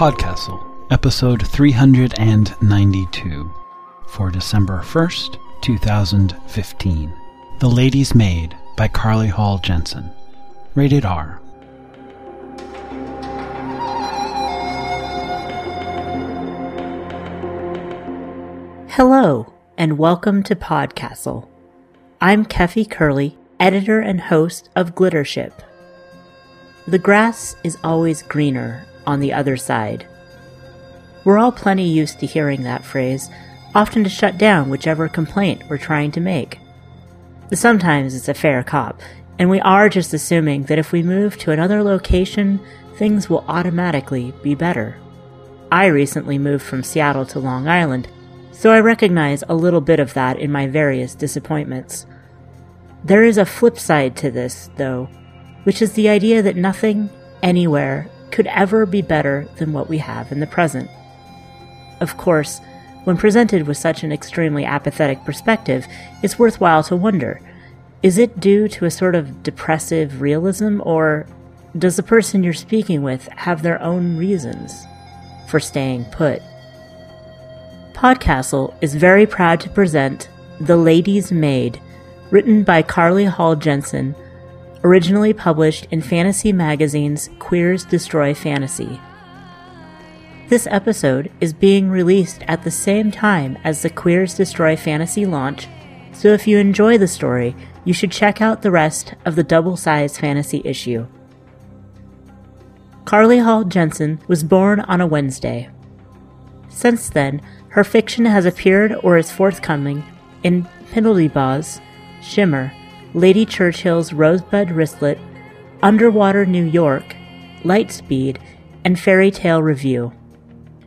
Podcastle, episode 392, for December 1st, 2015. The Lady's Maid by Carlea Holl-Jensen. Rated R. Hello, and welcome to Podcastle. I'm Keffy Kehrli, editor and host of Glittership. The grass is always greener on the other side. We're all plenty used to hearing that phrase, often to shut down whichever complaint we're trying to make. Sometimes it's a fair cop, and we are just assuming that if we move to another location, things will automatically be better. I recently moved from Seattle to Long Island, so I recognize a little bit of that in my various disappointments. There is a flip side to this, though, which is the idea that nothing, anywhere, could ever be better than what we have in the present. Of course, when presented with such an extremely apathetic perspective, it's worthwhile to wonder is it due to a sort of depressive realism, or does the person you're speaking with have their own reasons for staying put? Podcastle is very proud to present The Lady's Maid, written by Carlea Holl-Jensen, originally published in fantasy magazine's Queers Destroy Fantasy. This episode is being released at the same time as the Queers Destroy Fantasy launch, so if you enjoy the story, you should check out the rest of the double sized fantasy issue. Carlea Holl-Jensen was born on a Wednesday. Since then, her fiction has appeared or is forthcoming in Penalty Pindlebaugh's Shimmer, Lady Churchill's Rosebud Wristlet, Underwater New York, Lightspeed, and Fairy Tale Review.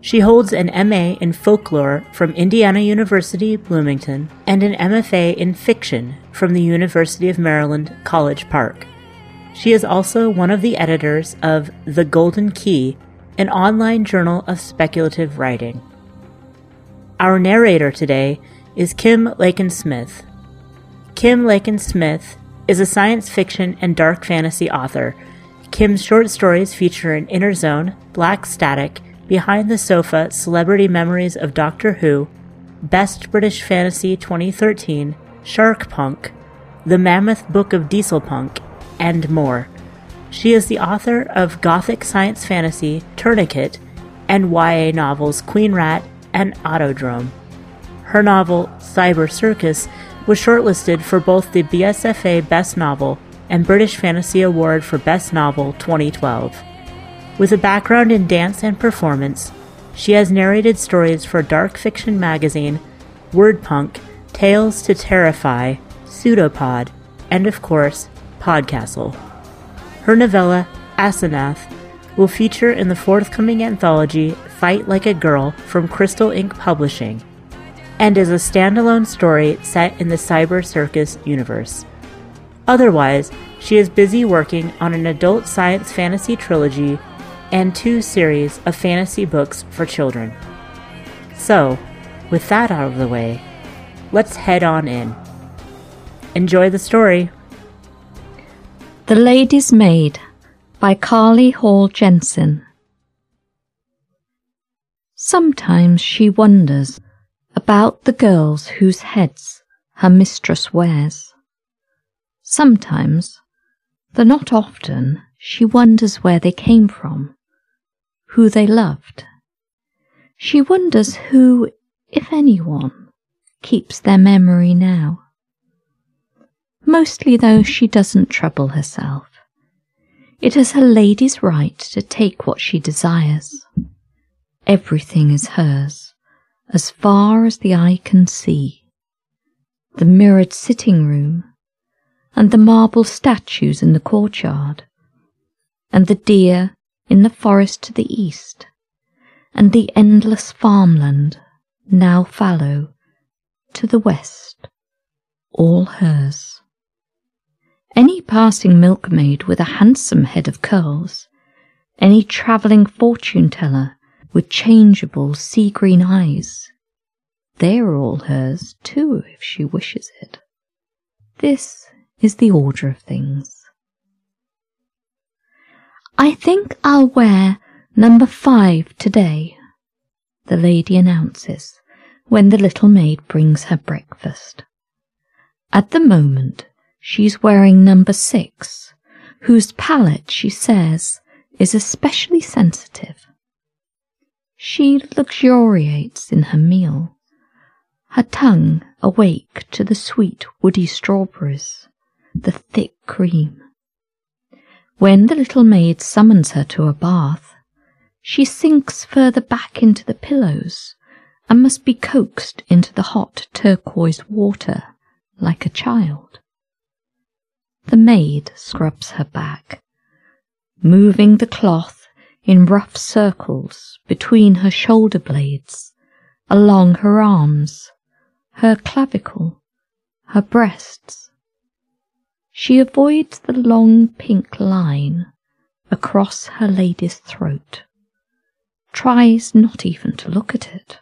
She holds an MA in folklore from Indiana University, Bloomington, and an MFA in fiction from the University of Maryland, College Park. She is also one of the editors of The Golden Key, an online journal of speculative writing. Our narrator today is Kim Lakin Smith. Kim Lakin Smith is a science fiction and dark fantasy author. Kim's short stories feature an Interzone, Black Static, Behind the Sofa, Celebrity Memories of Doctor Who, Best British Fantasy 2013, Shark Punk, The Mammoth Book of Diesel Punk, and more. She is the author of Gothic science fantasy Tourniquet and YA novels Queen Rat and Autodrome. Her novel, Cyber Circus, was shortlisted for both the BSFA Best Novel and British Fantasy Award for Best Novel 2012. With a background in dance and performance, she has narrated stories for Dark Fiction Magazine, Wordpunk, Tales to Terrify, Pseudopod, and of course, Podcastle. Her novella, Asenath, will feature in the forthcoming anthology Fight Like a Girl from Kristell Ink Publishing, and is a standalone story set in the Cyber Circus universe. Otherwise, she is busy working on an adult science fantasy trilogy and two series of fantasy books for children. So, with that out of the way, let's head on in. Enjoy the story. The Lady's Maid by Carlea Holl-Jensen. Sometimes she wonders about the girls whose heads her mistress wears. Sometimes, though not often, she wonders where they came from, who they loved. She wonders who, if anyone, keeps their memory now. Mostly, though, she doesn't trouble herself. It is her lady's right to take what she desires. Everything is hers, as far as the eye can see. The mirrored sitting room, and the marble statues in the courtyard, and the deer in the forest to the east, and the endless farmland, now fallow, to the west, all hers. Any passing milkmaid with a handsome head of curls, any travelling fortune teller with changeable sea green eyes, they are all hers too if she wishes it. This is the order of things. I think I'll wear Number five today, the lady announces when the little maid brings her breakfast. At the moment, she's wearing number six, whose palate, she says, is especially sensitive. She luxuriates in her meal, her tongue awake to the sweet woody strawberries, the thick cream. When the little maid summons her to a bath, she sinks further back into the pillows and must be coaxed into the hot turquoise water like a child. The maid scrubs her back, moving the cloth in rough circles between her shoulder blades, along her arms, her clavicle, her breasts. She avoids the long pink line across her lady's throat, tries not even to look at it.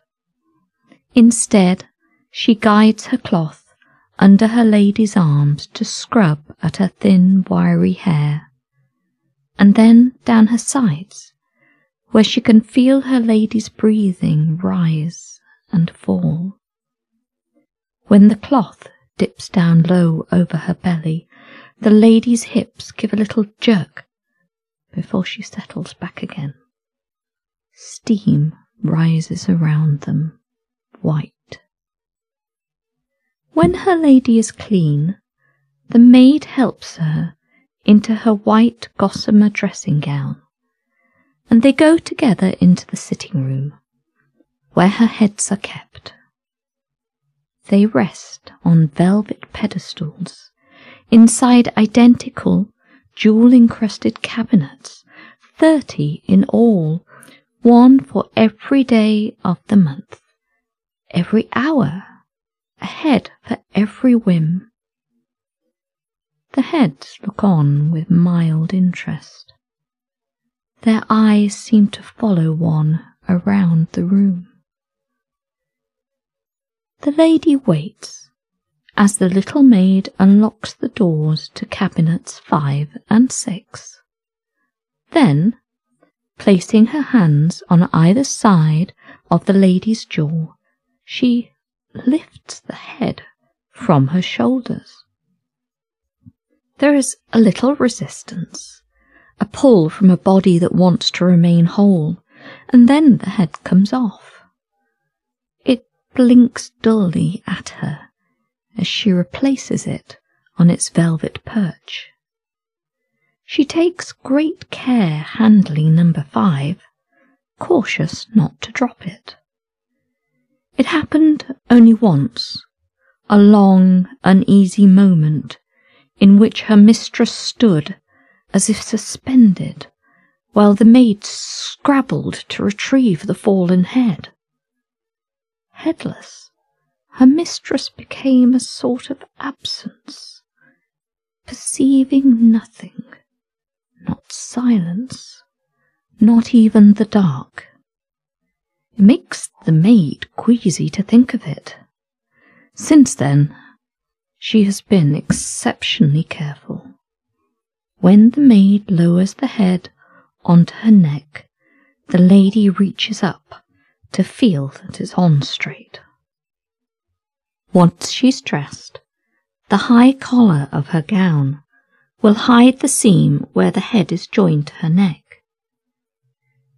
Instead, she guides her cloth under her lady's arms to scrub at her thin, wiry hair, and then down her sides, where she can feel her lady's breathing rise and fall. When the cloth dips down low over her belly, the lady's hips give a little jerk before she settles back again. Steam rises around them white. When her lady is clean, the maid helps her into her white gossamer dressing gown, and they go together into the sitting room, where her heads are kept. They rest on velvet pedestals inside identical jewel encrusted cabinets, thirty in all, one for every day of the month every hour, a head for every whim. The heads look on with mild interest. Their eyes seem to follow one around the room. The lady waits as the little maid unlocks the doors to cabinets five and six. Then, placing her hands on either side of the lady's jaw, she lifts the head from her shoulders. There is a little resistance, a pull from a body that wants to remain whole, and then the head comes off. It blinks dully at her as she replaces it on its velvet perch. She takes great care handling number five, cautious not to drop it. It happened only once, a long, uneasy moment in which her mistress stood as if suspended, while the maid scrabbled to retrieve the fallen head. Headless, her mistress became a sort of absence, perceiving nothing, not silence, not even the dark. It makes the maid queasy to think of it. Since then, she has been exceptionally careful. When the maid lowers the head onto her neck, the lady reaches up to feel that it's on straight. Once she's dressed, the high collar of her gown will hide the seam where the head is joined to her neck.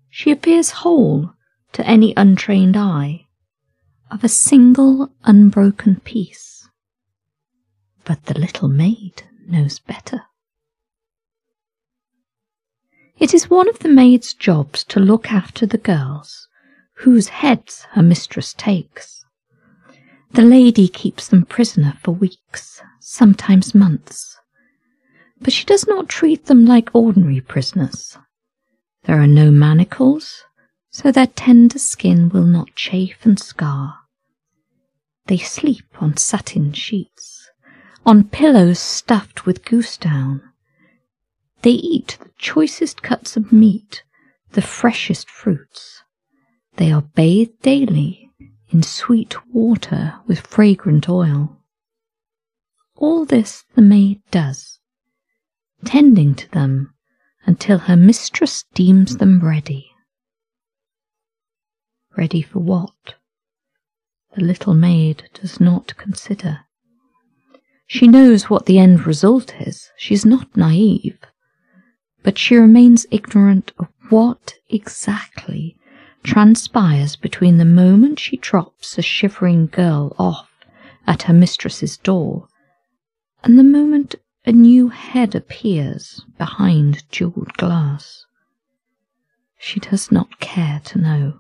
She appears whole to any untrained eye of a single unbroken piece. But the little maid knows better. It is one of the maid's jobs to look after the girls, whose heads her mistress takes. The lady keeps them prisoner for weeks, sometimes months. But she does not treat them like ordinary prisoners. There are no manacles, so their tender skin will not chafe and scar. They sleep on satin sheets, on pillows stuffed with goose down. They eat the choicest cuts of meat, the freshest fruits. They are bathed daily in sweet water with fragrant oil. All this the maid does, tending to them until her mistress deems them ready. Ready for what? The little maid does not consider. She knows what the end result is. She's not naive. But she remains ignorant of what exactly transpires between the moment she drops a shivering girl off at her mistress's door and the moment a new head appears behind jewelled glass. She does not care to know.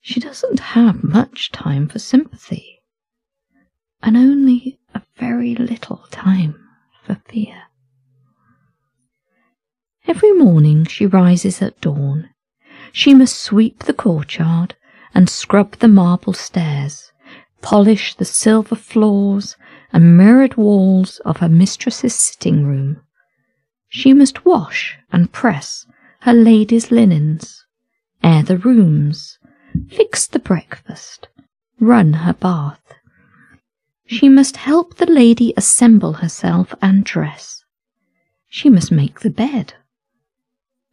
She doesn't have much time for sympathy, and only a very little time for fear. Every morning she rises at dawn. She must sweep the courtyard and scrub the marble stairs, polish the silver floors and mirrored walls of her mistress's sitting room. She must wash and press her lady's linens, air the rooms, fix the breakfast, run her bath. She must help the lady assemble herself and dress. She must make the bed.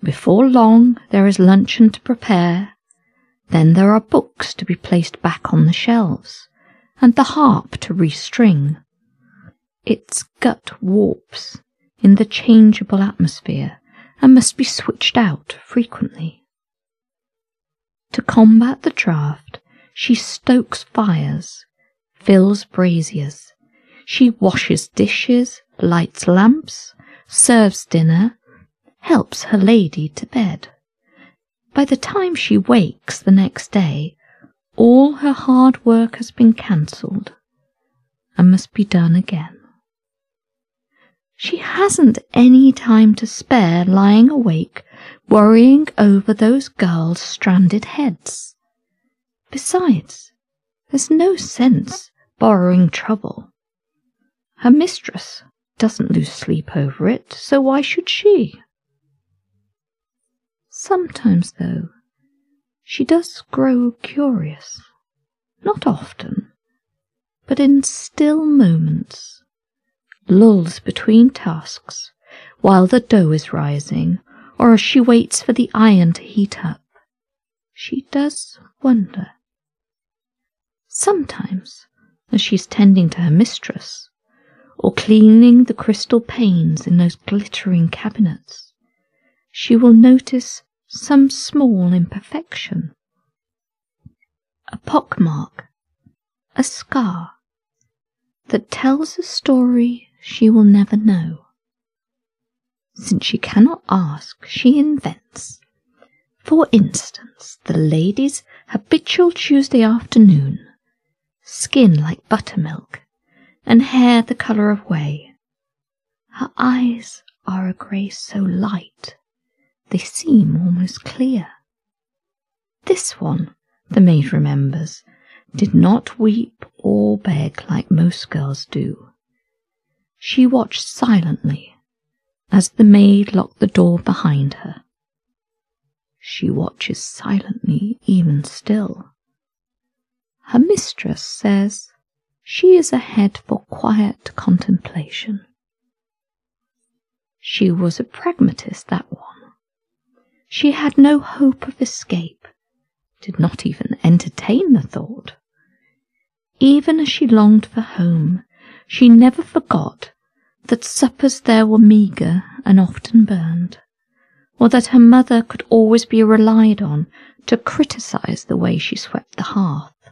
Before long there is luncheon to prepare. Then there are books to be placed back on the shelves, and the harp to restring. Its gut warps in the changeable atmosphere and must be switched out frequently. To combat the draught, she stokes fires, fills braziers, she washes dishes, lights lamps, serves dinner, helps her lady to bed. By the time she wakes the next day, all her hard work has been cancelled and must be done again. She hasn't any time to spare lying awake worrying over those girls' stranded heads. Besides, there's no sense borrowing trouble. Her mistress doesn't lose sleep over it, so why should she? Sometimes, though, she does grow curious. Not often, but in still moments. Lulls between tasks, while the dough is rising, or as she waits for the iron to heat up. She does wonder. Sometimes, as she's tending to her mistress, or cleaning the crystal panes in those glittering cabinets, she will notice some small imperfection. A pockmark, a scar, that tells a story she will never know. Since she cannot ask, she invents. For instance, the lady's habitual Tuesday afternoon, skin like buttermilk, and hair the colour of whey. Her eyes are a grey so light they seem almost clear. This one, the maid remembers, did not weep or beg like most girls do. She watched silently as the maid locked the door behind her. She watches silently even still. Her mistress says she is ahead for quiet contemplation. She was a pragmatist, that one. She had no hope of escape, did not even entertain the thought. Even as she longed for home, she never forgot that suppers there were meagre and often burned, or that her mother could always be relied on to criticize the way she swept the hearth.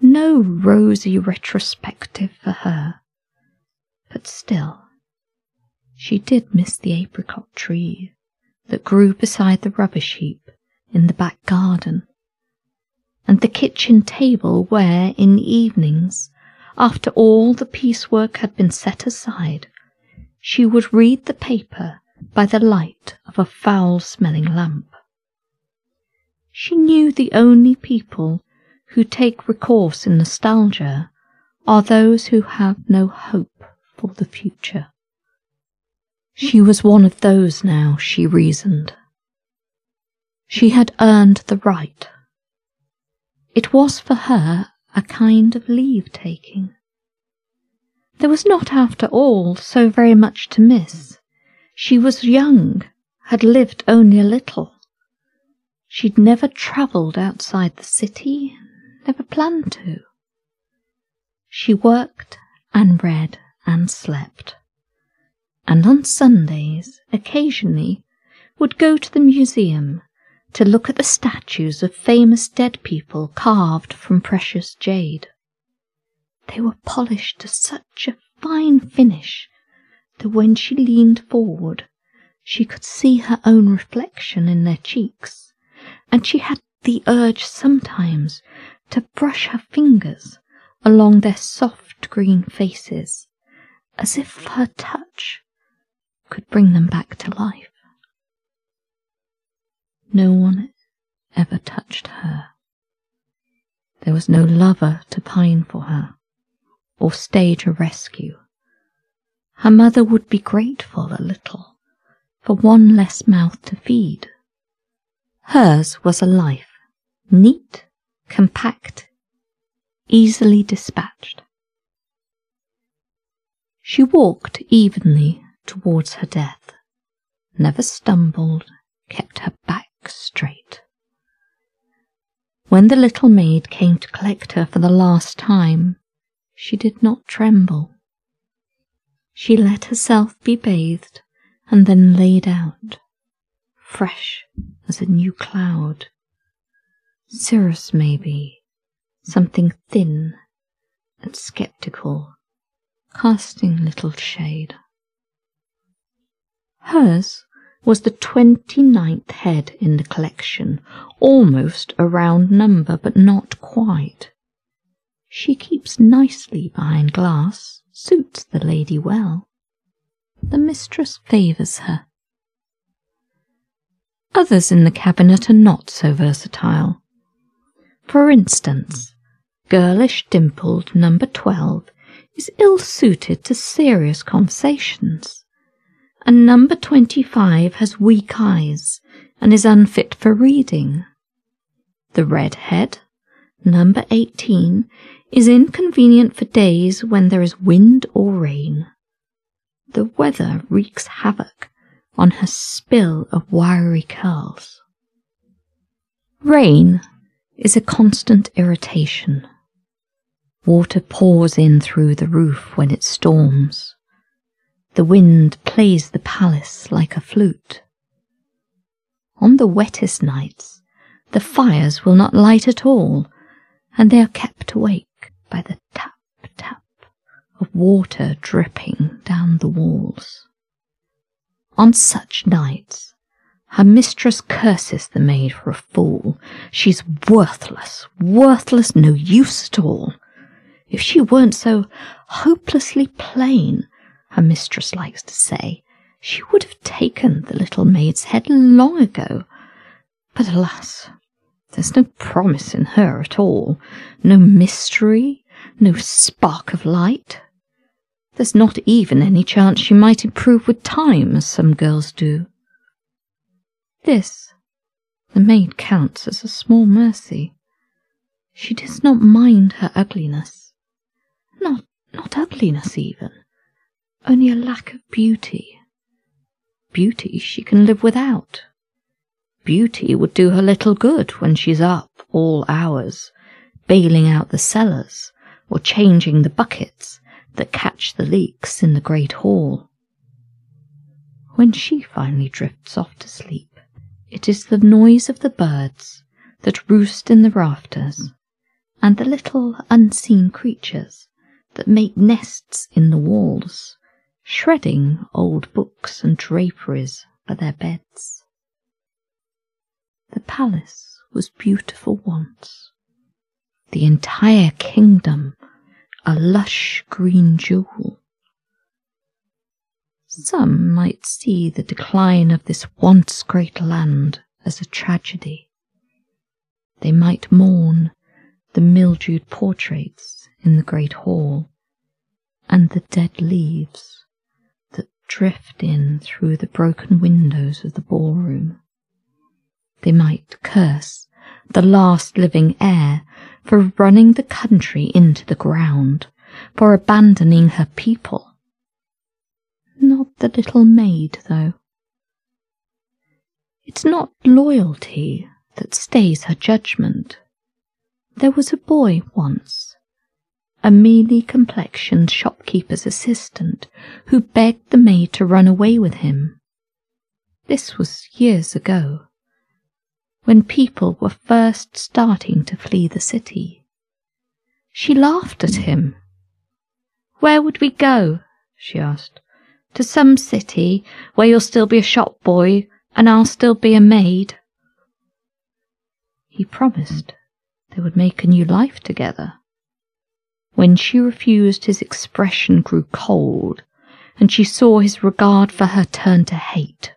No rosy retrospective for her, but still, she did miss the apricot tree that grew beside the rubbish heap in the back garden, and the kitchen table where, in the evenings, after all the piecework had been set aside, she would read the paper by the light of a foul smelling lamp. She knew the only people who take recourse in nostalgia are those who have no hope for the future. She was one of those now, she reasoned. She had earned the right. It was for her a kind of leave taking. There was not, after all, so very much to miss. She was young, had lived only a little. She'd never travelled outside the city, never planned to. She worked and read and slept, and on Sundays occasionally would go to the museum to look at the statues of famous dead people carved from precious jade. They were polished to such a fine finish that when she leaned forward, she could see her own reflection in their cheeks, and she had the urge sometimes to brush her fingers along their soft green faces, as if her touch could bring them back to life. No one ever touched her. There was no lover to pine for her or stage a rescue. Her mother would be grateful a little for one less mouth to feed. Hers was a life, neat, compact, easily dispatched. She walked evenly towards her death, never stumbled, kept her back straight. When the little maid came to collect her for the last time, she did not tremble. She let herself be bathed and then laid out, fresh as a new cloud. Cirrus, maybe, something thin and sceptical, casting little shade. Hers was the twenty-ninth head in the collection, almost a round number, but not quite. She keeps nicely behind glass, suits the lady well. The mistress favours her. Others in the cabinet are not so versatile. For instance, girlish dimpled number twelve is ill suited to serious conversations and number 25 has weak eyes and is unfit for reading. The red head, number 18, is inconvenient for days when there is wind or rain. The weather wreaks havoc on her spill of wiry curls. Rain is a constant irritation. Water pours in through the roof when it storms. The wind plays the palace like a flute. On the wettest nights, the fires will not light at all, and they are kept awake by the tap tap of water dripping down the walls. On such nights, her mistress curses the maid for a fool. She's worthless, worthless, no use at all. If she weren't so hopelessly plain, her mistress likes to say, she would have taken the little maid's head long ago. But alas, there's no promise in her at all, no mystery, no spark of light. There's not even any chance she might improve with time, as some girls do. This the maid counts as a small mercy. She does not mind her ugliness. Not not ugliness even only a lack of beauty. Beauty she can live without. Beauty would do her little good when she's up all hours, bailing out the cellars or changing the buckets that catch the leaks in the great hall. When she finally drifts off to sleep, it is the noise of the birds that roost in the rafters and the little unseen creatures that make nests in the walls shredding old books and draperies for their beds. The palace was beautiful once, the entire kingdom a lush green jewel. Some might see the decline of this once great land as a tragedy. They might mourn the mildewed portraits in the great hall and the dead leaves drift in through the broken windows of the ballroom. They might curse the last living heir for running the country into the ground, for abandoning her people. Not the little maid, though. It's not loyalty that stays her judgment. There was a boy once, a mealy complexioned shopkeeper's assistant, who begged the maid to run away with him. This was years ago, when people were first starting to flee the city. She laughed at him. Where would we go? she asked. To some city where you'll still be a shop boy and I'll still be a maid. He promised they would make a new life together. When she refused, his expression grew cold, and she saw his regard for her turn to hate.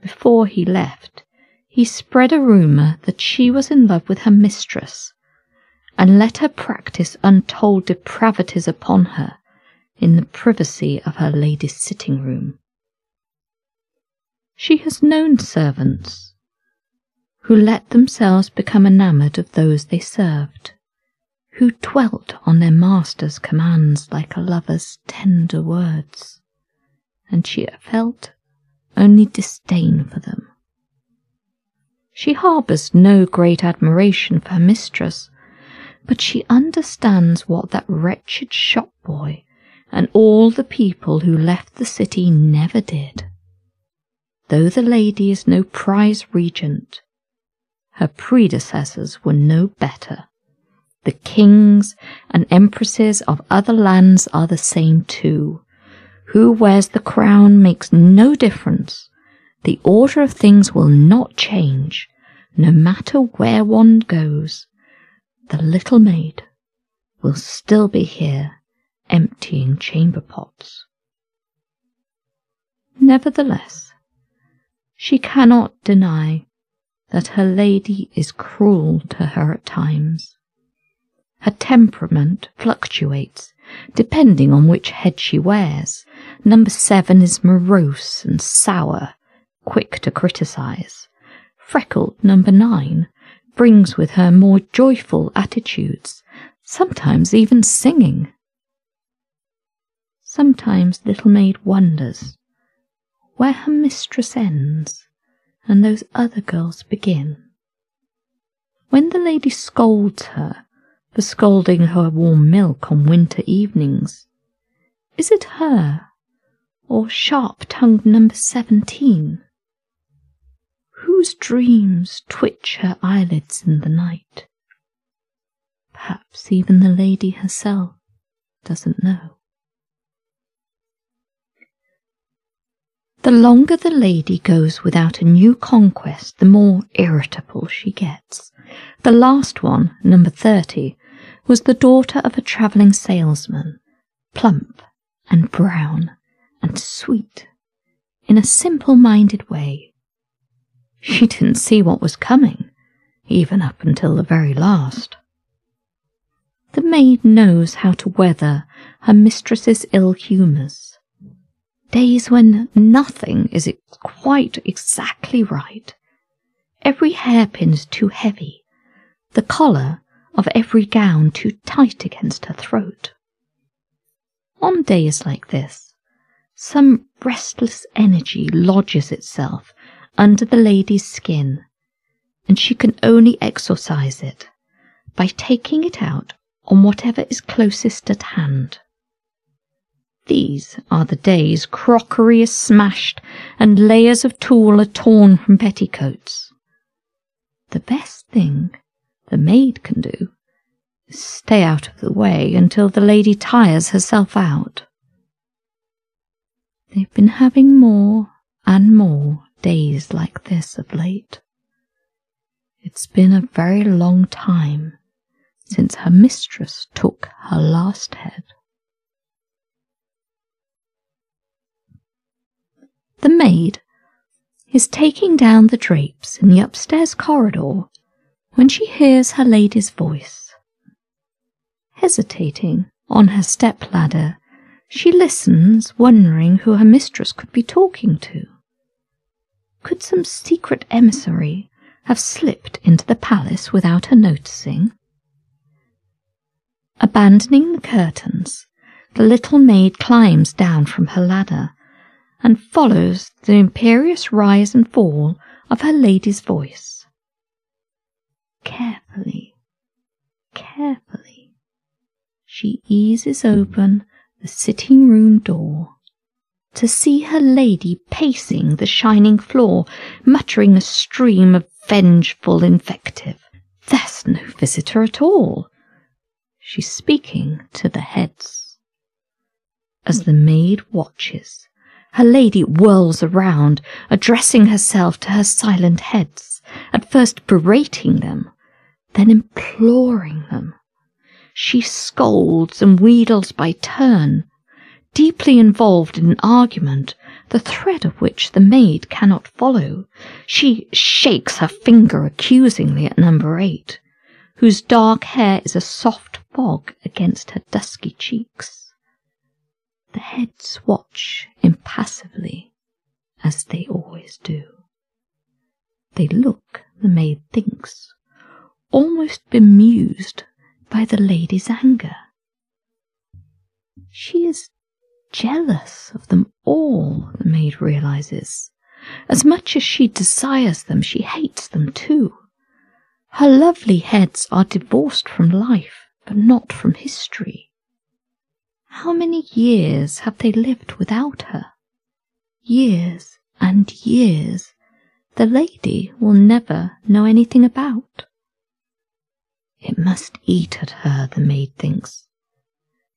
Before he left, he spread a rumour that she was in love with her mistress and let her practice untold depravities upon her in the privacy of her lady's sitting room. She has known servants who let themselves become enamoured of those they served, who dwelt on their master's commands like a lover's tender words, and she felt only disdain for them. She harbours no great admiration for her mistress, but she understands what that wretched shop boy and all the people who left the city never did. Though the lady is no prize regent, her predecessors were no better. The kings and empresses of other lands are the same too. Who wears the crown makes no difference. The order of things will not change, no matter where one goes the little maid will still be here emptying chamber pots. Nevertheless, she cannot deny that her lady is cruel to her at times. Her temperament fluctuates depending on which head she wears. Number seven is morose and sour, quick to criticize. Freckled number nine brings with her more joyful attitudes, sometimes even singing. Sometimes little maid wonders where her mistress ends and those other girls begin. When the lady scolds her for scalding her warm milk on winter evenings, is it her or sharp tongued number seventeen? whose dreams twitch her eyelids in the night. Perhaps even the lady herself doesn't know. The longer the lady goes without a new conquest, the more irritable she gets. The last one, number 30, was the daughter of a travelling salesman, plump and brown and sweet, in a simple minded way she didn't see what was coming, even up until the very last. The maid knows how to weather her mistress's ill humours. Days when nothing is quite exactly right. Every hairpin is too heavy, the collar of every gown too tight against her throat. On days like this, some restless energy lodges itself under the lady's skin, and she can only exorcise it by taking it out on whatever is closest at hand. These are the days crockery is smashed and layers of tulle are torn from petticoats. The best thing the maid can do is stay out of the way until the lady tires herself out. They've been having more and more days like this of late. It's been a very long time since her mistress took her last head. The maid is taking down the drapes in the upstairs corridor when she hears her lady's voice. Hesitating on her step ladder, she listens, wondering who her mistress could be talking to. Could some secret emissary have slipped into the palace without her noticing? Abandoning the curtains, the little maid climbs down from her ladder and follows the imperious rise and fall of her lady's voice. Carefully, carefully, she eases open the sitting room door to see her lady pacing the shining floor, muttering a stream of vengeful invective. There's no visitor at all. She's speaking to the heads. As the maid watches, her lady whirls around, addressing herself to her silent heads, at first berating them, then imploring them. She scolds and wheedles by turn, deeply involved in an argument, the thread of which the maid cannot follow. She shakes her finger accusingly at number eight, whose dark hair is a soft fog against her dusky cheeks. The heads watch impassively, as they always do. They look, the maid thinks, almost bemused by the lady's anger. She is jealous of them all, the maid realizes. As much as she desires them, she hates them too. Her lovely heads are divorced from life, but not from history. How many years have they lived without her? Years and years the lady will never know anything about. It must eat at her, the maid thinks.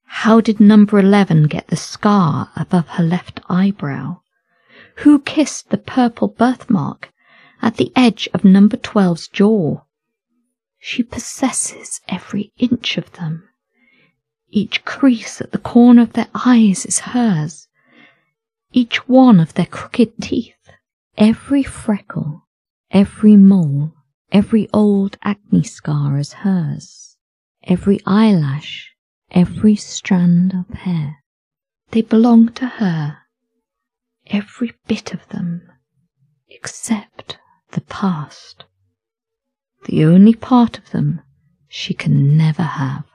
How did number 11 get the scar above her left eyebrow? Who kissed the purple birthmark at the edge of number 12's jaw? She possesses every inch of them. Each crease at the corner of their eyes is hers. Each one of their crooked teeth, every freckle, every mole, every old acne scar is hers. Every eyelash, every strand of hair. They belong to her, every bit of them, except the past. The only part of them she can never have.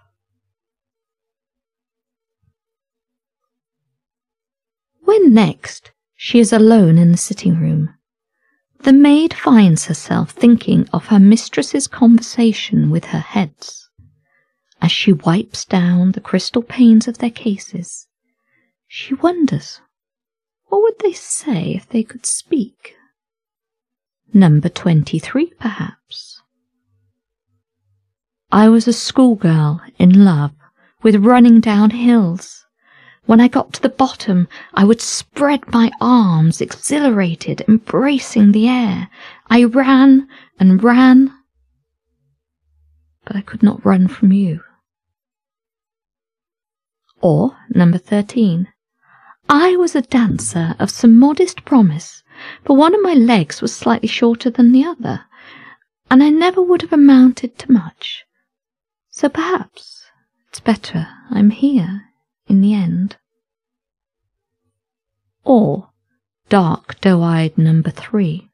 When next she is alone in the sitting room, the maid finds herself thinking of her mistress's conversation with her heads as she wipes down the crystal panes of their cases. She wonders what would they say if they could speak? Number 23, perhaps. I was a schoolgirl in love with running down hills. When I got to the bottom, I would spread my arms, exhilarated, embracing the air. I ran and ran, but I could not run from you. Or, number 13. I was a dancer of some modest promise, but one of my legs was slightly shorter than the other, and I never would have amounted to much. So perhaps it's better I'm here in the end. Or, dark, doe-eyed number three.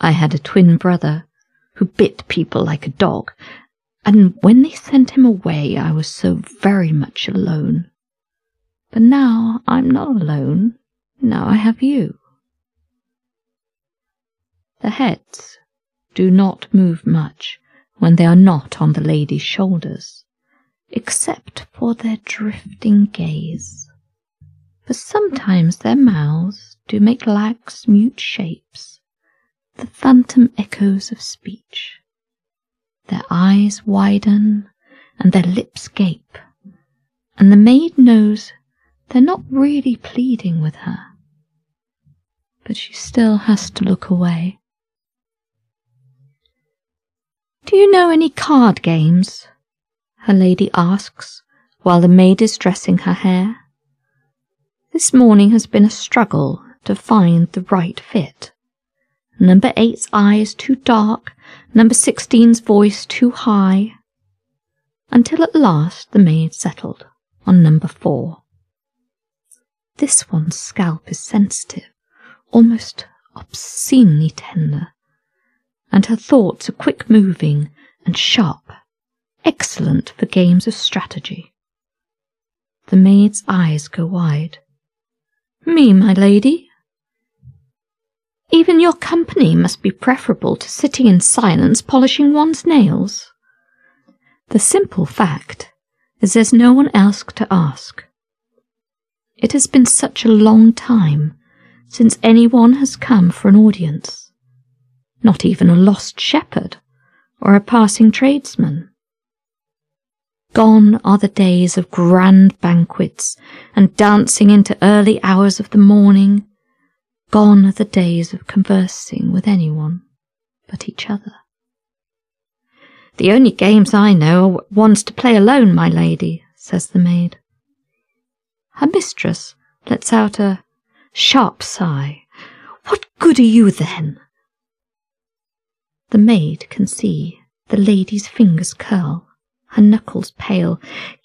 I had a twin brother who bit people like a dog, and when they sent him away, I was so very much alone. But now I'm not alone. Now I have you. The heads do not move much when they are not on the lady's shoulders, except for their drifting gaze. For sometimes their mouths do make lax, mute shapes, the phantom echoes of speech. Their eyes widen and their lips gape, and the maid knows they're not really pleading with her. But she still has to look away. Do you know any card games? Her lady asks while the maid is dressing her hair. This morning has been a struggle to find the right fit. Number eight's eyes too dark number 16's voice too high, until at last the maid settled on number four. This one's scalp is sensitive, almost obscenely tender, and her thoughts are quick moving and sharp, excellent for games of strategy. The maid's eyes go wide. Me, my lady? Even your company must be preferable to sitting in silence polishing one's nails. The simple fact is there's no one else to ask. It has been such a long time since anyone has come for an audience. Not even a lost shepherd or a passing tradesman. Gone are the days of grand banquets and dancing into early hours of the morning. Gone are the days of conversing with anyone but each other. The only games I know are ones to play alone, my lady, says the maid. Her mistress lets out a sharp sigh. What good are you then? The maid can see the lady's fingers curl, her knuckles pale.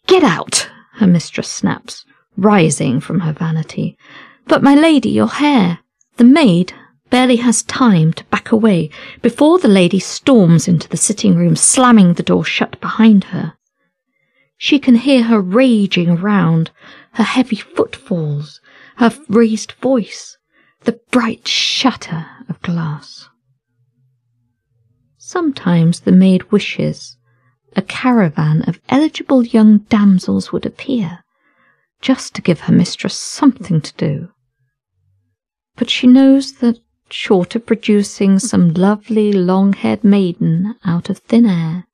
Get out, her mistress snaps, rising from her vanity. But my lady, your hair. The maid barely has time to back away before the lady storms into the sitting room, slamming the door shut behind her. She can hear her raging around, her heavy footfalls, her raised voice, the bright shatter of glass. Sometimes the maid wishes a caravan of eligible young damsels would appear, just to give her mistress something to do. But she knows that, short of producing some lovely long haired maiden out of thin air,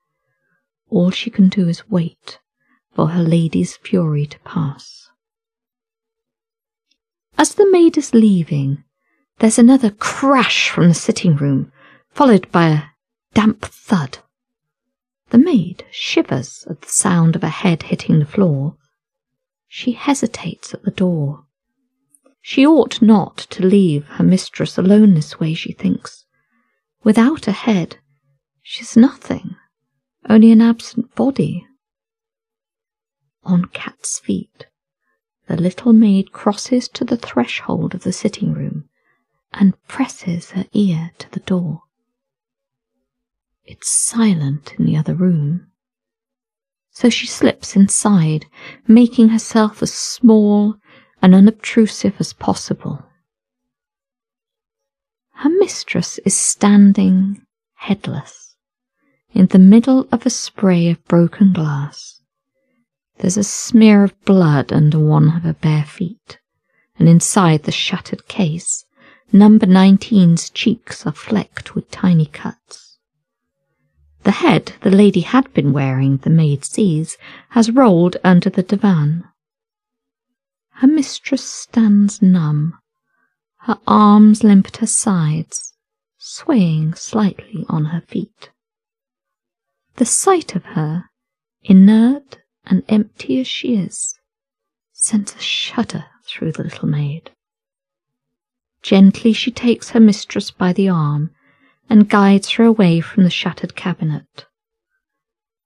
all she can do is wait for her lady's fury to pass. As the maid is leaving, there's another crash from the sitting room, followed by a damp thud. The maid shivers at the sound of a head hitting the floor. She hesitates at the door. She ought not to leave her mistress alone this way, she thinks. Without a head, she's nothing, only an absent body. On cat's feet, the little maid crosses to the threshold of the sitting room and presses her ear to the door. It's silent in the other room. So she slips inside, making herself as small and unobtrusive as possible. Her mistress is standing headless in the middle of a spray of broken glass. There's a smear of blood under one of her bare feet, and inside the shattered case, number 19's cheeks are flecked with tiny cuts. The head the lady had been wearing, the maid sees, has rolled under the divan. Her mistress stands numb, her arms limp at her sides, swaying slightly on her feet. The sight of her, inert and empty as she is, sends a shudder through the little maid. Gently she takes her mistress by the arm and guides her away from the shattered cabinet.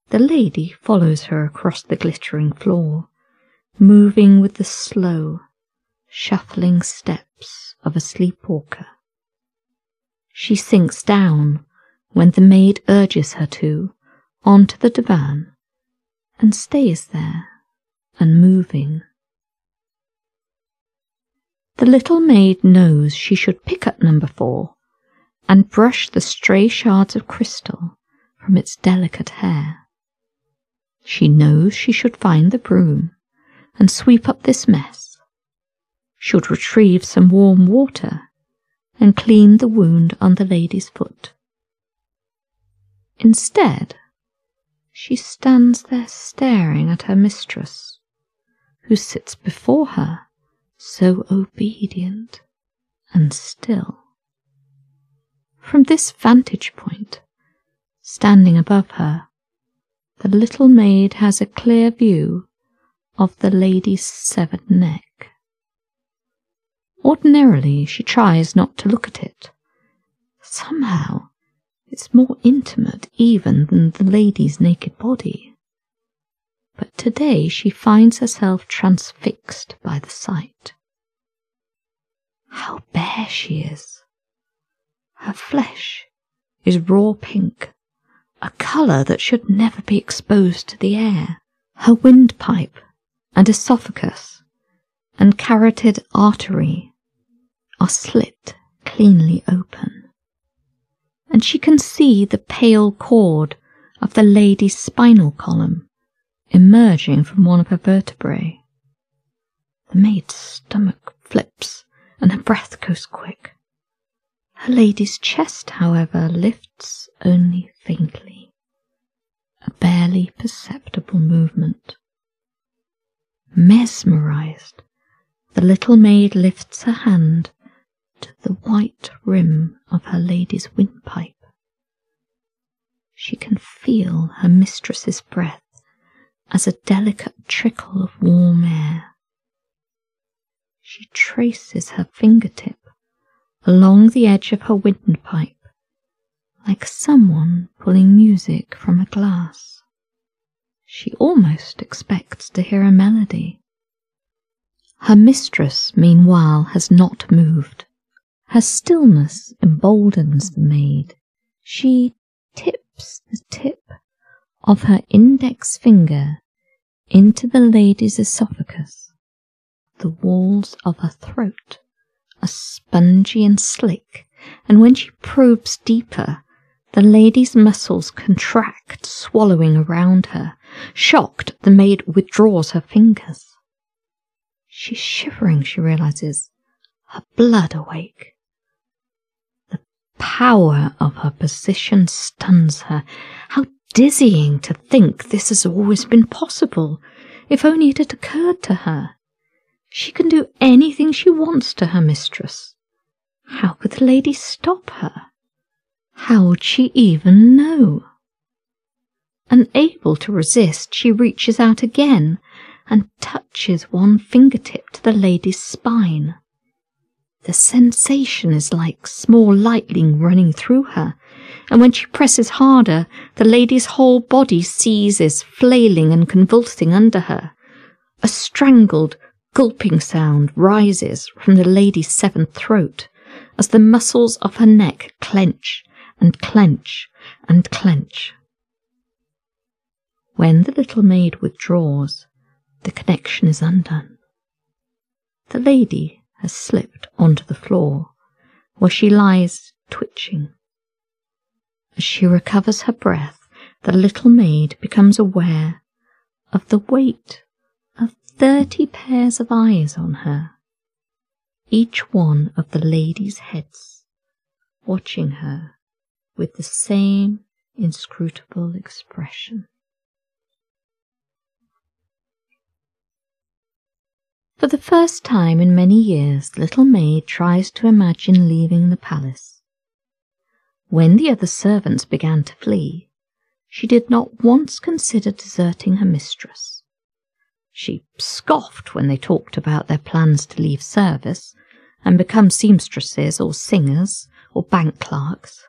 The lady follows her across the glittering floor, moving with the slow, shuffling steps of a sleepwalker. She sinks down when the maid urges her to onto the divan and stays there, unmoving. The little maid knows she should pick up number four and brush the stray shards of crystal from its delicate hair. She knows she should find the broom and sweep up this mess, should retrieve some warm water and clean the wound on the lady's foot. Instead, she stands there staring at her mistress, who sits before her, so obedient and still. From this vantage point, standing above her, the little maid has a clear view of the lady's severed neck. Ordinarily, she tries not to look at it. Somehow, it's more intimate even than the lady's naked body. But today she finds herself transfixed by the sight. How bare she is! Her flesh is raw pink, a colour that should never be exposed to the air. Her windpipe and esophagus and carotid artery are slit cleanly open, and she can see the pale cord of the lady's spinal column emerging from one of her vertebrae. The maid's stomach flips and her breath goes quick. Her lady's chest, however, lifts only faintly, a barely perceptible movement. Mesmerized, the little maid lifts her hand to the white rim of her lady's windpipe. She can feel her mistress's breath as a delicate trickle of warm air. She traces her fingertip along the edge of her windpipe like someone pulling music from a glass. She almost expects to hear a melody. Her mistress, meanwhile, has not moved. Her stillness emboldens the maid. She tips the tip of her index finger into the lady's esophagus. The walls of her throat are spongy and slick, and when she probes deeper, the lady's muscles contract, swallowing around her. Shocked, the maid withdraws her fingers. She's shivering, she realizes, her blood awake. The power of her position stuns her. How dizzying to think this has always been possible, if only it had occurred to her. She can do anything she wants to her mistress. How could the lady stop her? How would she even know? Unable to resist, she reaches out again and touches one fingertip to the lady's spine. The sensation is like small lightning running through her, and when she presses harder, the lady's whole body seizes, flailing and convulsing under her. A strangled, gulping sound rises from the lady's severed throat as the muscles of her neck clench and clench and clench. When the little maid withdraws, the connection is undone. The lady has slipped onto the floor, where she lies twitching. As she recovers her breath, the little maid becomes aware of the weight thirty pairs of eyes on her, each one of the lady's heads, watching her with the same inscrutable expression. For the first time in many years, little maid tries to imagine leaving the palace. When the other servants began to flee, she did not once consider deserting her mistress. She scoffed when they talked about their plans to leave service and become seamstresses or singers or bank clerks.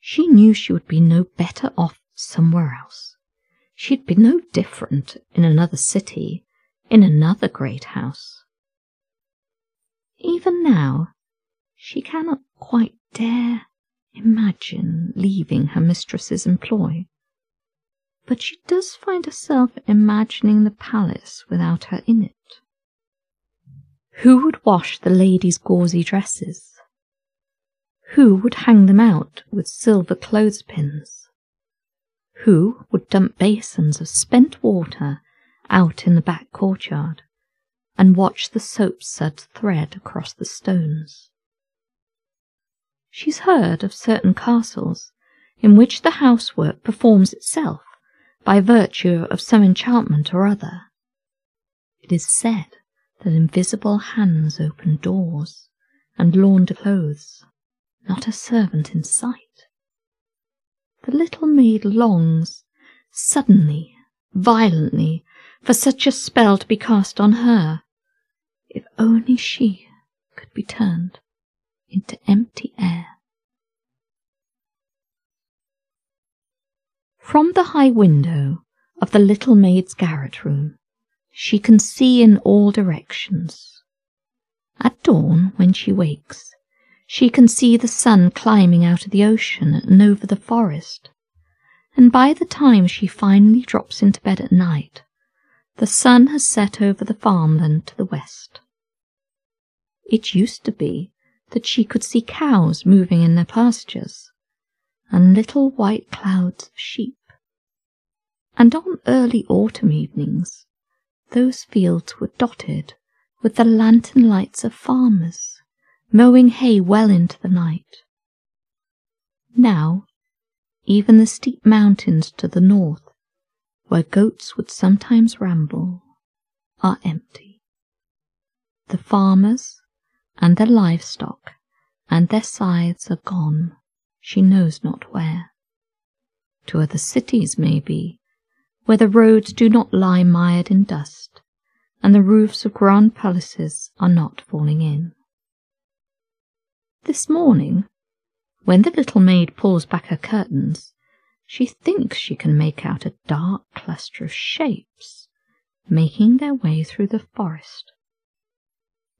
She knew she would be no better off somewhere else. She'd be no different in another city, in another great house. Even now, she cannot quite dare imagine leaving her mistress's employ but she does find herself imagining the palace without her in it. Who would wash the ladies' gauzy dresses? Who would hang them out with silver clothespins? Who would dump basins of spent water out in the back courtyard and watch the soap suds thread across the stones? She's heard of certain castles in which the housework performs itself by virtue of some enchantment or other. It is said that invisible hands open doors and launder clothes, not a servant in sight. The little maid longs, suddenly, violently, for such a spell to be cast on her. If only she could be turned into empty air. From the high window of the little maid's garret room, she can see in all directions. At dawn, when she wakes, she can see the sun climbing out of the ocean and over the forest, and by the time she finally drops into bed at night, the sun has set over the farmland to the west. It used to be that she could see cows moving in their pastures, and little white clouds of sheep. And on early autumn evenings, those fields were dotted with the lantern lights of farmers, mowing hay well into the night. Now, even the steep mountains to the north, where goats would sometimes ramble, are empty. The farmers and their livestock and their scythes are gone, she knows not where. To other cities, maybe, where the roads do not lie mired in dust, and the roofs of grand palaces are not falling in. This morning, when the little maid pulls back her curtains, she thinks she can make out a dark cluster of shapes making their way through the forest.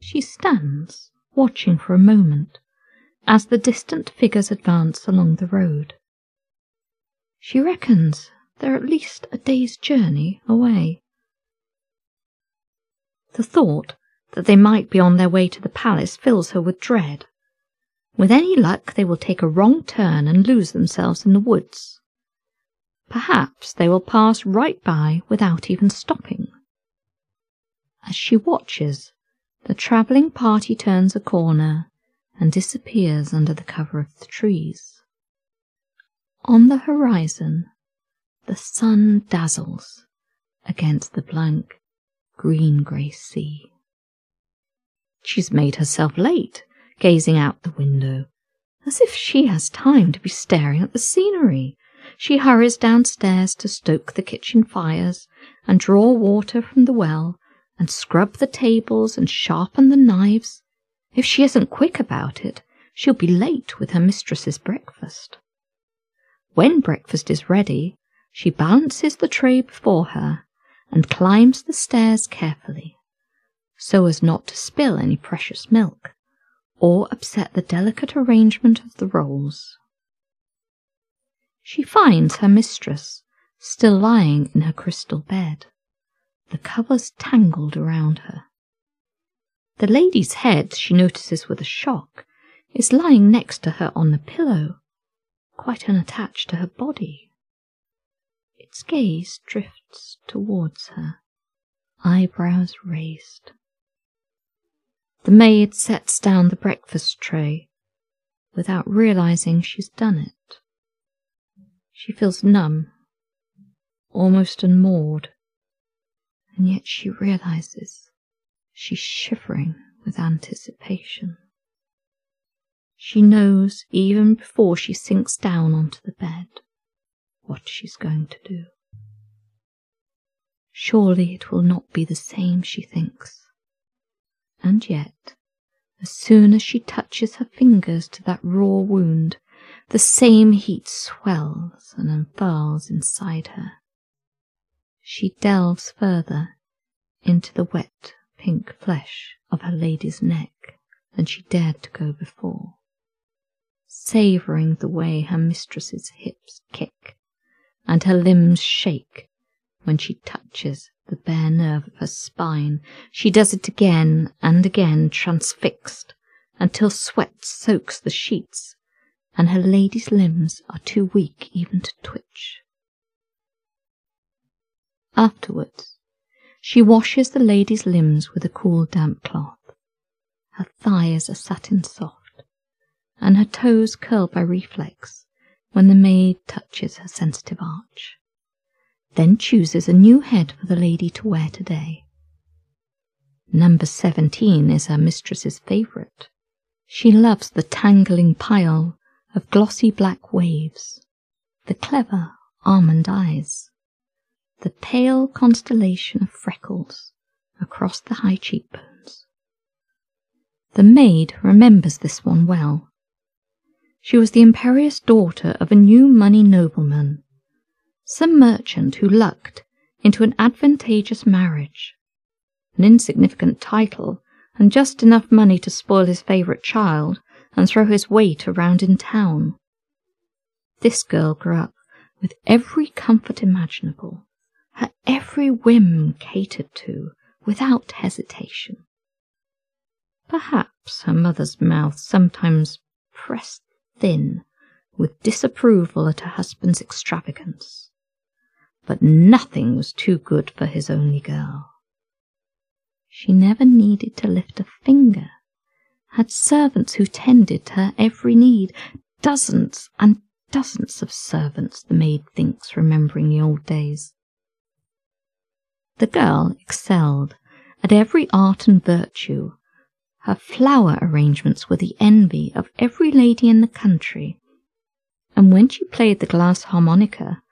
She stands, watching for a moment, as the distant figures advance along the road. She reckons they're at least a day's journey away. The thought that they might be on their way to the palace fills her with dread. With any luck, they will take a wrong turn and lose themselves in the woods. Perhaps they will pass right by without even stopping. As she watches, the travelling party turns a corner and disappears under the cover of the trees. On the horizon, the sun dazzles against the blank green-grey sea. She's made herself late, gazing out the window, as if she has time to be staring at the scenery. She hurries downstairs to stoke the kitchen fires and draw water from the well and scrub the tables and sharpen the knives. If she isn't quick about it, she'll be late with her mistress's breakfast. When breakfast is ready, she balances the tray before her and climbs the stairs carefully, so as not to spill any precious milk or upset the delicate arrangement of the rolls. She finds her mistress still lying in her crystal bed the covers tangled around her. The lady's head, she notices with a shock, is lying next to her on the pillow, quite unattached to her body. Its gaze drifts towards her, eyebrows raised. The maid sets down the breakfast tray without realizing she's done it. She feels numb, almost unmoored and yet she realizes she's shivering with anticipation. She knows even before she sinks down onto the bed what she's going to do. Surely it will not be the same, she thinks. And yet, as soon as she touches her fingers to that raw wound, the same heat swells and unfurls inside her. She delves further into the wet pink flesh of her lady's neck than she dared to go before, savouring the way her mistress's hips kick and her limbs shake when she touches the bare nerve of her spine. She does it again and again, transfixed, until sweat soaks the sheets, and her lady's limbs are too weak even to twitch. Afterwards, she washes the lady's limbs with a cool damp cloth. Her thighs are satin soft, and her toes curl by reflex when the maid touches her sensitive arch. Then chooses a new head for the lady to wear today. Number seventeen is her mistress's favourite. She loves the tangling pile of glossy black waves, the clever almond eyes, the pale constellation of freckles across the high cheekbones. The maid remembers this one well. She was the imperious daughter of a new money nobleman, some merchant who lucked into an advantageous marriage, an insignificant title, and just enough money to spoil his favourite child and throw his weight around in town. This girl grew up with every comfort imaginable her every whim catered to without hesitation. Perhaps her mother's mouth sometimes pressed thin with disapproval at her husband's extravagance, but nothing was too good for his only girl. She never needed to lift a finger, had servants who tended to her every need, dozens and dozens of servants, the maid thinks, remembering the old days. The girl excelled at every art and virtue. Her flower arrangements were the envy of every lady in the country, and when she played the glass harmonica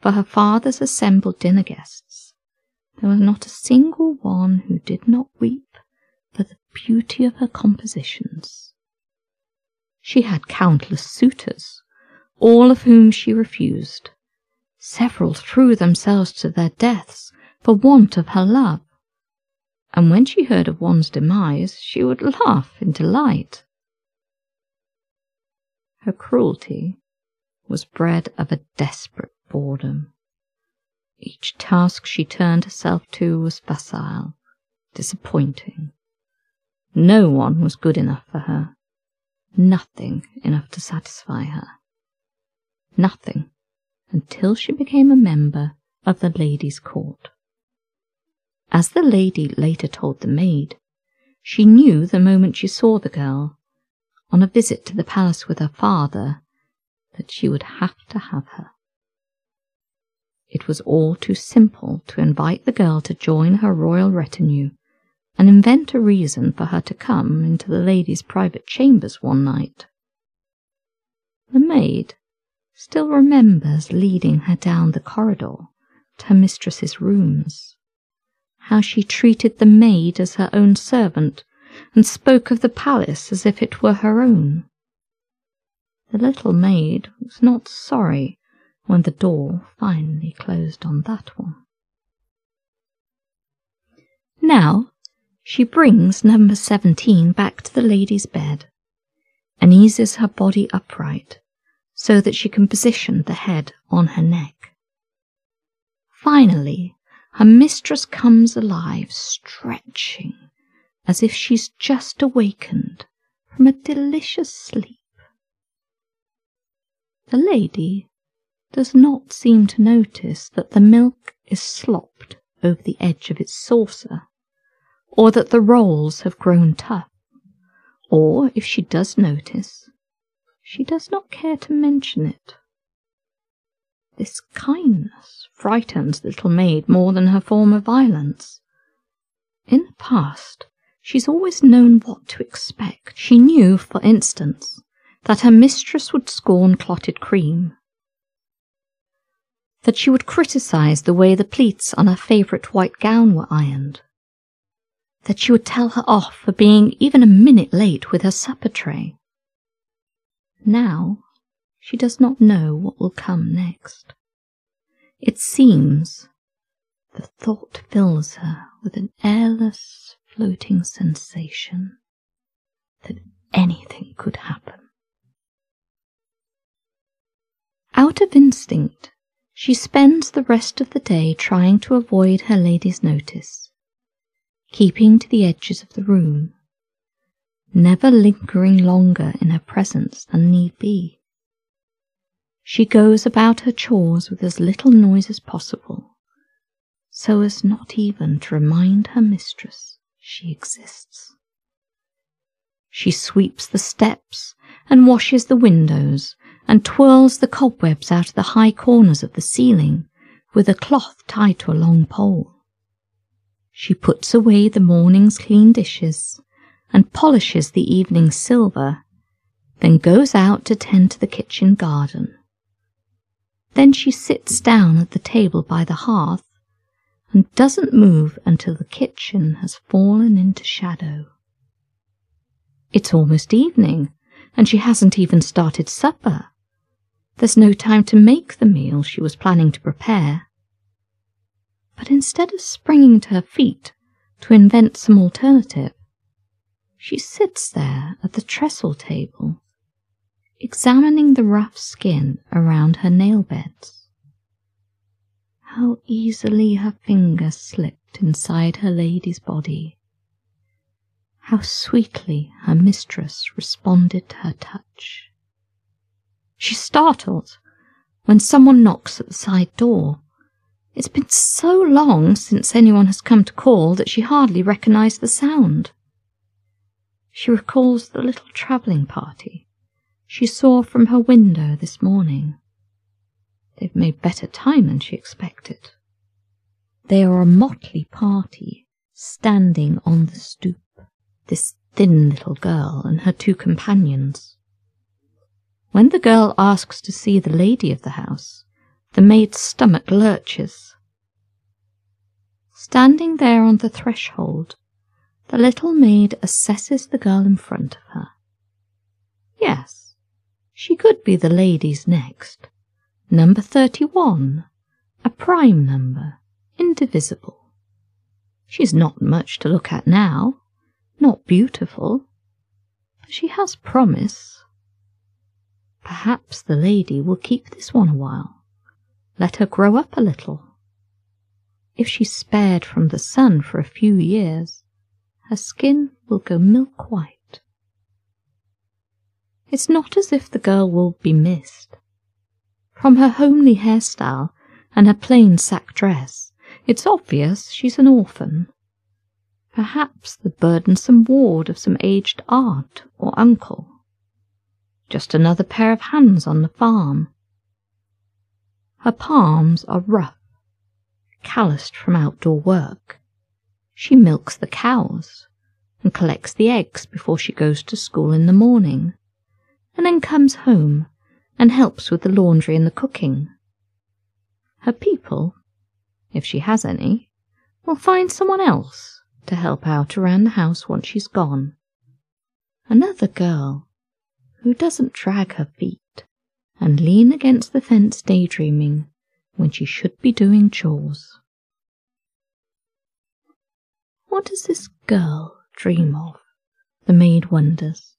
for her father's assembled dinner guests, there was not a single one who did not weep for the beauty of her compositions. She had countless suitors, all of whom she refused. Several threw themselves to their deaths for want of her love, and when she heard of one's demise, she would laugh in delight. Her cruelty was bred of a desperate boredom. Each task she turned herself to was facile, disappointing. No one was good enough for her, nothing enough to satisfy her. Nothing until she became a member of the ladies' court. As the lady later told the maid, she knew the moment she saw the girl, on a visit to the palace with her father, that she would have to have her. It was all too simple to invite the girl to join her royal retinue and invent a reason for her to come into the lady's private chambers one night. The maid still remembers leading her down the corridor to her mistress's rooms, how she treated the maid as her own servant and spoke of the palace as if it were her own. The little maid was not sorry when the door finally closed on that one. Now she brings number 17 back to the lady's bed and eases her body upright so that she can position the head on her neck. Finally, her mistress comes alive, stretching as if she's just awakened from a delicious sleep. The lady does not seem to notice that the milk is slopped over the edge of its saucer, or that the rolls have grown tough, or if she does notice, she does not care to mention it. This kindness frightens the little maid more than her former violence. In the past, she's always known what to expect. She knew, for instance, that her mistress would scorn clotted cream, that she would criticize the way the pleats on her favourite white gown were ironed, that she would tell her off for being even a minute late with her supper tray. Now she does not know what will come next. It seems the thought fills her with an airless, floating sensation that anything could happen. Out of instinct, she spends the rest of the day trying to avoid her lady's notice, keeping to the edges of the room, never lingering longer in her presence than need be. She goes about her chores with as little noise as possible, so as not even to remind her mistress she exists. She sweeps the steps and washes the windows and twirls the cobwebs out of the high corners of the ceiling with a cloth tied to a long pole. She puts away the morning's clean dishes and polishes the evening's silver, then goes out to tend to the kitchen garden. Then she sits down at the table by the hearth and doesn't move until the kitchen has fallen into shadow. It's almost evening, and she hasn't even started supper. There's no time to make the meal she was planning to prepare. But instead of springing to her feet to invent some alternative, she sits there at the trestle table, examining the rough skin around her nail beds. How easily her fingers slipped inside her lady's body. How sweetly her mistress responded to her touch. She's startled when someone knocks at the side door. It's been so long since anyone has come to call that she hardly recognised the sound. She recalls the little travelling party she saw from her window this morning. They've made better time than she expected. They are a motley party standing on the stoop, this thin little girl and her two companions. When the girl asks to see the lady of the house, the maid's stomach lurches. Standing there on the threshold, the little maid assesses the girl in front of her. Yes, she could be the lady's next. Number 31, a prime number, indivisible. She's not much to look at now, not beautiful, but she has promise. Perhaps the lady will keep this one a while. Let her grow up a little. If she's spared from the sun for a few years, her skin will go milk white. It's not as if the girl will be missed. From her homely hairstyle and her plain sack dress, it's obvious she's an orphan. Perhaps the burdensome ward of some aged aunt or uncle just another pair of hands on the farm. Her palms are rough, calloused from outdoor work. She milks the cows and collects the eggs before she goes to school in the morning, and then comes home and helps with the laundry and the cooking. Her people, if she has any, will find someone else to help out around the house once she's gone. Another girl who doesn't drag her feet and lean against the fence daydreaming when she should be doing chores. What does this girl dream of? The maid wonders,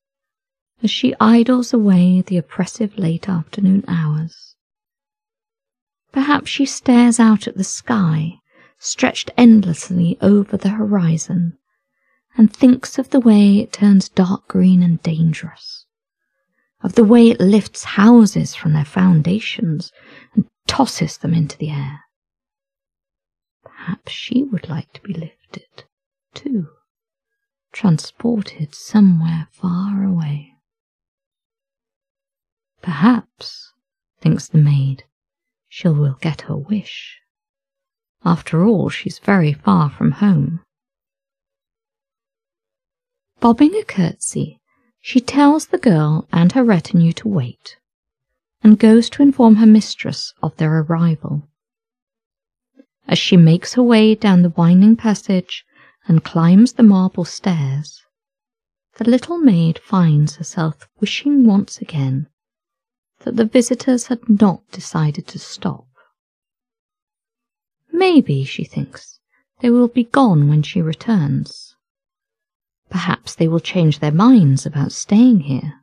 as she idles away the oppressive late afternoon hours. Perhaps she stares out at the sky, stretched endlessly over the horizon, and thinks of the way it turns dark green and dangerous of the way it lifts houses from their foundations and tosses them into the air. Perhaps she would like to be lifted, too, transported somewhere far away. Perhaps, thinks the maid, she will get her wish. After all, she's very far from home. Bobbing a curtsy, she tells the girl and her retinue to wait, and goes to inform her mistress of their arrival. As she makes her way down the winding passage and climbs the marble stairs, the little maid finds herself wishing once again that the visitors had not decided to stop. Maybe, she thinks, they will be gone when she returns. Perhaps they will change their minds about staying here.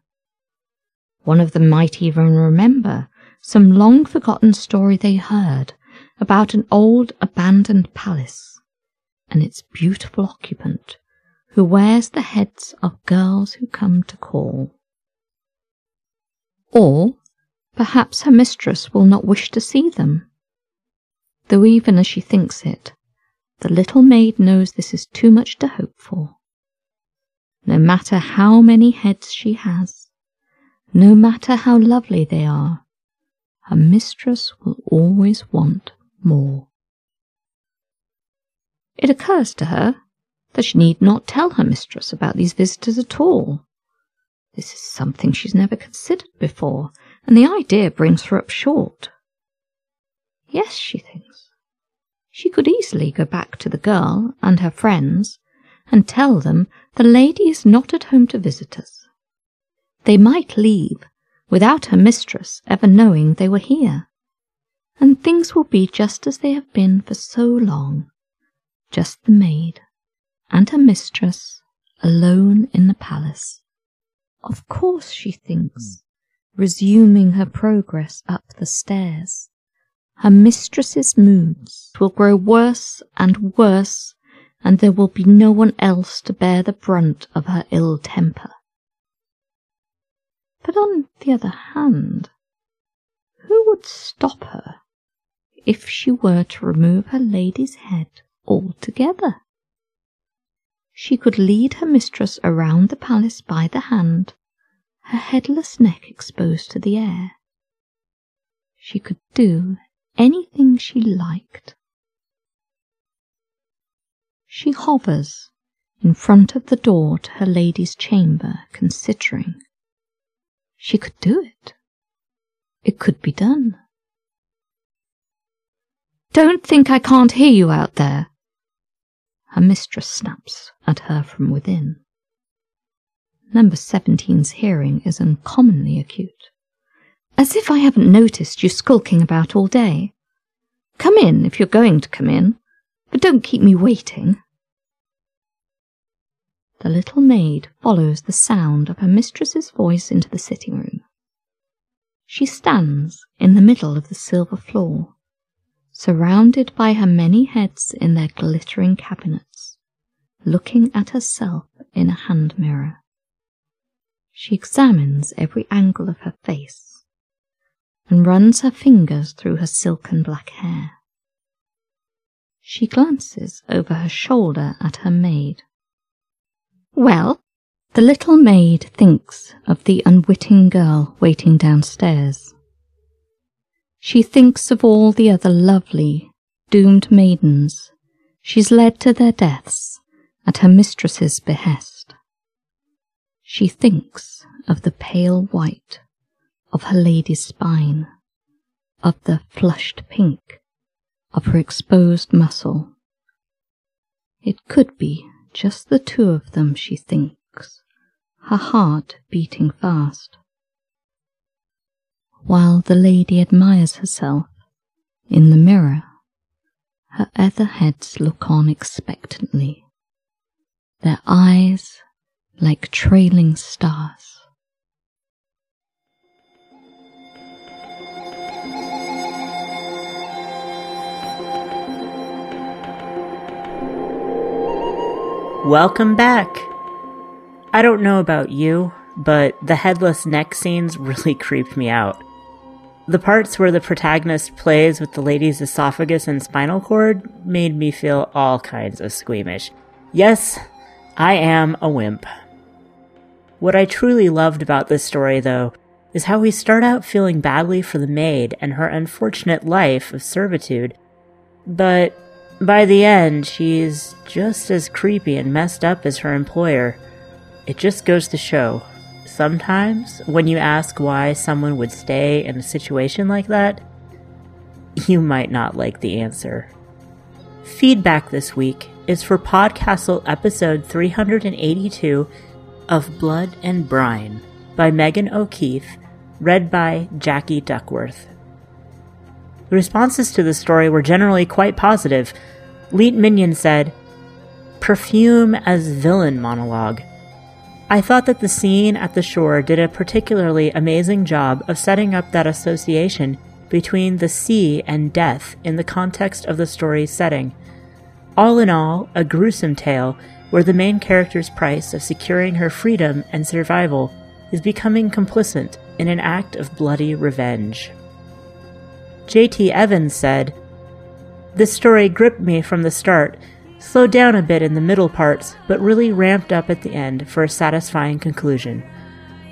One of them might even remember some long forgotten story they heard about an old abandoned palace and its beautiful occupant who wears the heads of girls who come to call. Or perhaps her mistress will not wish to see them. Though even as she thinks it, the little maid knows this is too much to hope for no matter how many heads she has, no matter how lovely they are, her mistress will always want more. It occurs to her that she need not tell her mistress about these visitors at all. This is something she's never considered before, and the idea brings her up short. Yes, she thinks. She could easily go back to the girl and her friends and tell them the lady is not at home to visitors. They might leave without her mistress ever knowing they were here, and things will be just as they have been for so long, just the maid and her mistress alone in the palace. Of course, she thinks, resuming her progress up the stairs. Her mistress's moods will grow worse and worse and there will be no one else to bear the brunt of her ill temper. But on the other hand, who would stop her if she were to remove her lady's head altogether? She could lead her mistress around the palace by the hand, her headless neck exposed to the air. She could do anything she liked. She hovers in front of the door to her lady's chamber, considering. She could do it. It could be done. Don't think I can't hear you out there. Her mistress snaps at her from within. Number seventeen's hearing is uncommonly acute. As if I haven't noticed you skulking about all day. Come in if you're going to come in, but don't keep me waiting. The little maid follows the sound of her mistress's voice into the sitting room. She stands in the middle of the silver floor, surrounded by her many heads in their glittering cabinets, looking at herself in a hand mirror. She examines every angle of her face and runs her fingers through her silken black hair. She glances over her shoulder at her maid. Well, the little maid thinks of the unwitting girl waiting downstairs. She thinks of all the other lovely, doomed maidens she's led to their deaths at her mistress's behest. She thinks of the pale white of her lady's spine, of the flushed pink of her exposed muscle. It could be just the two of them, she thinks, her heart beating fast. While the lady admires herself in the mirror, her other heads look on expectantly, their eyes like trailing stars. Welcome back! I don't know about you, but the headless neck scenes really creeped me out. The parts where the protagonist plays with the lady's esophagus and spinal cord made me feel all kinds of squeamish. Yes, I am a wimp. What I truly loved about this story, though, is how we start out feeling badly for the maid and her unfortunate life of servitude, but by the end, she's just as creepy and messed up as her employer. It just goes to show sometimes when you ask why someone would stay in a situation like that, you might not like the answer. Feedback this week is for Podcastle episode 382 of Blood and Brine by Megan O'Keefe, read by Jackie Duckworth. The responses to the story were generally quite positive. Leet Minion said, Perfume as villain monologue. I thought that the scene at the shore did a particularly amazing job of setting up that association between the sea and death in the context of the story's setting. All in all, a gruesome tale where the main character's price of securing her freedom and survival is becoming complicit in an act of bloody revenge. J.T. Evans said, This story gripped me from the start, slowed down a bit in the middle parts, but really ramped up at the end for a satisfying conclusion.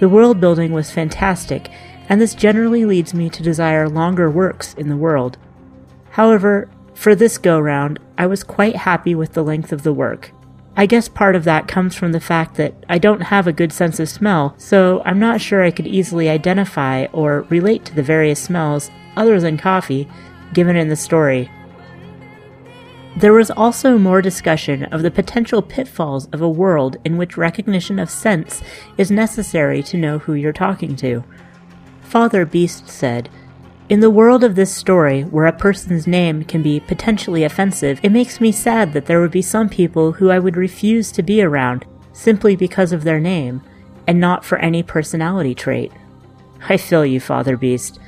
The world building was fantastic, and this generally leads me to desire longer works in the world. However, for this go round, I was quite happy with the length of the work. I guess part of that comes from the fact that I don't have a good scents of smell, so I'm not sure I could easily identify or relate to the various smells, other than coffee, given in the story. There was also more discussion of the potential pitfalls of a world in which recognition of sense is necessary to know who you're talking to. Father Beast said, in the world of this story, where a person's name can be potentially offensive, it makes me sad that there would be some people who I would refuse to be around simply because of their name, and not for any personality trait. I feel you, Father Beast.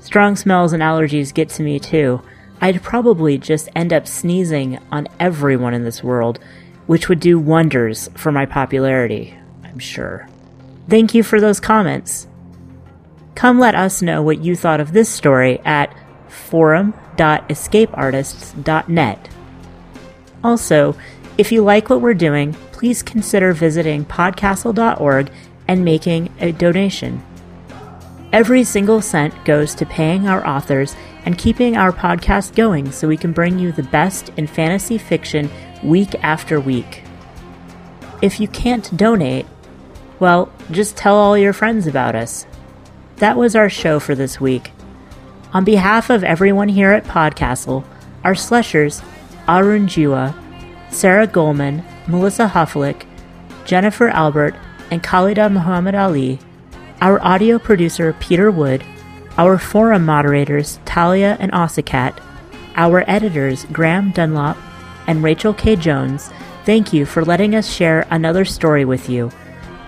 Strong smells and allergies get to me too, I'd probably just end up sneezing on everyone in this world, which would do wonders for my popularity, I'm sure. Thank you for those comments. Come let us know what you thought of this story at forum.escapeartists.net. Also, if you like what we're doing, please consider visiting podcastle.org and making a donation. Every single cent goes to paying our authors and keeping our podcast going so we can bring you the best in fantasy fiction week after week. If you can't donate, well, just tell all your friends about us. That was our show for this week. On behalf of everyone here at Podcastle, our slushers, Arun Jiwa, Sarah Goldman, Melissa Hufflick, Jennifer Albert, and Khalida Muhammad Ali, our audio producer Peter Wood, our forum moderators Talia and Ocicat, our editors Graeme Dunlop and Rachel K. Jones, thank you for letting us share another story with you.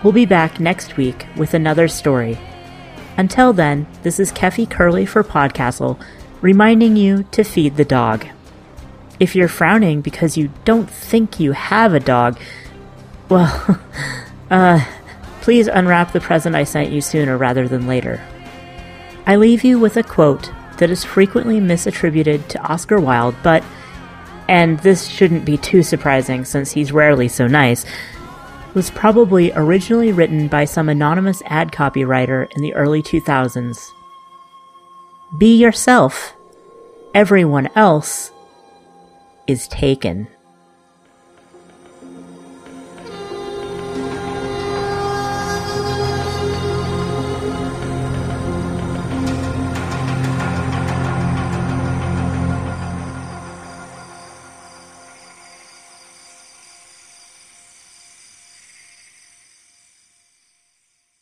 We'll be back next week with another story. Until then, this is Keffy Kehrli for Podcastle, reminding you to feed the dog. If you're frowning because you don't think you have a dog, well, uh, please unwrap the present I sent you sooner rather than later. I leave you with a quote that is frequently misattributed to Oscar Wilde, but, and this shouldn't be too surprising since he's rarely so nice, was probably originally written by some anonymous ad copywriter in the early 2000s. Be yourself. Everyone else is taken.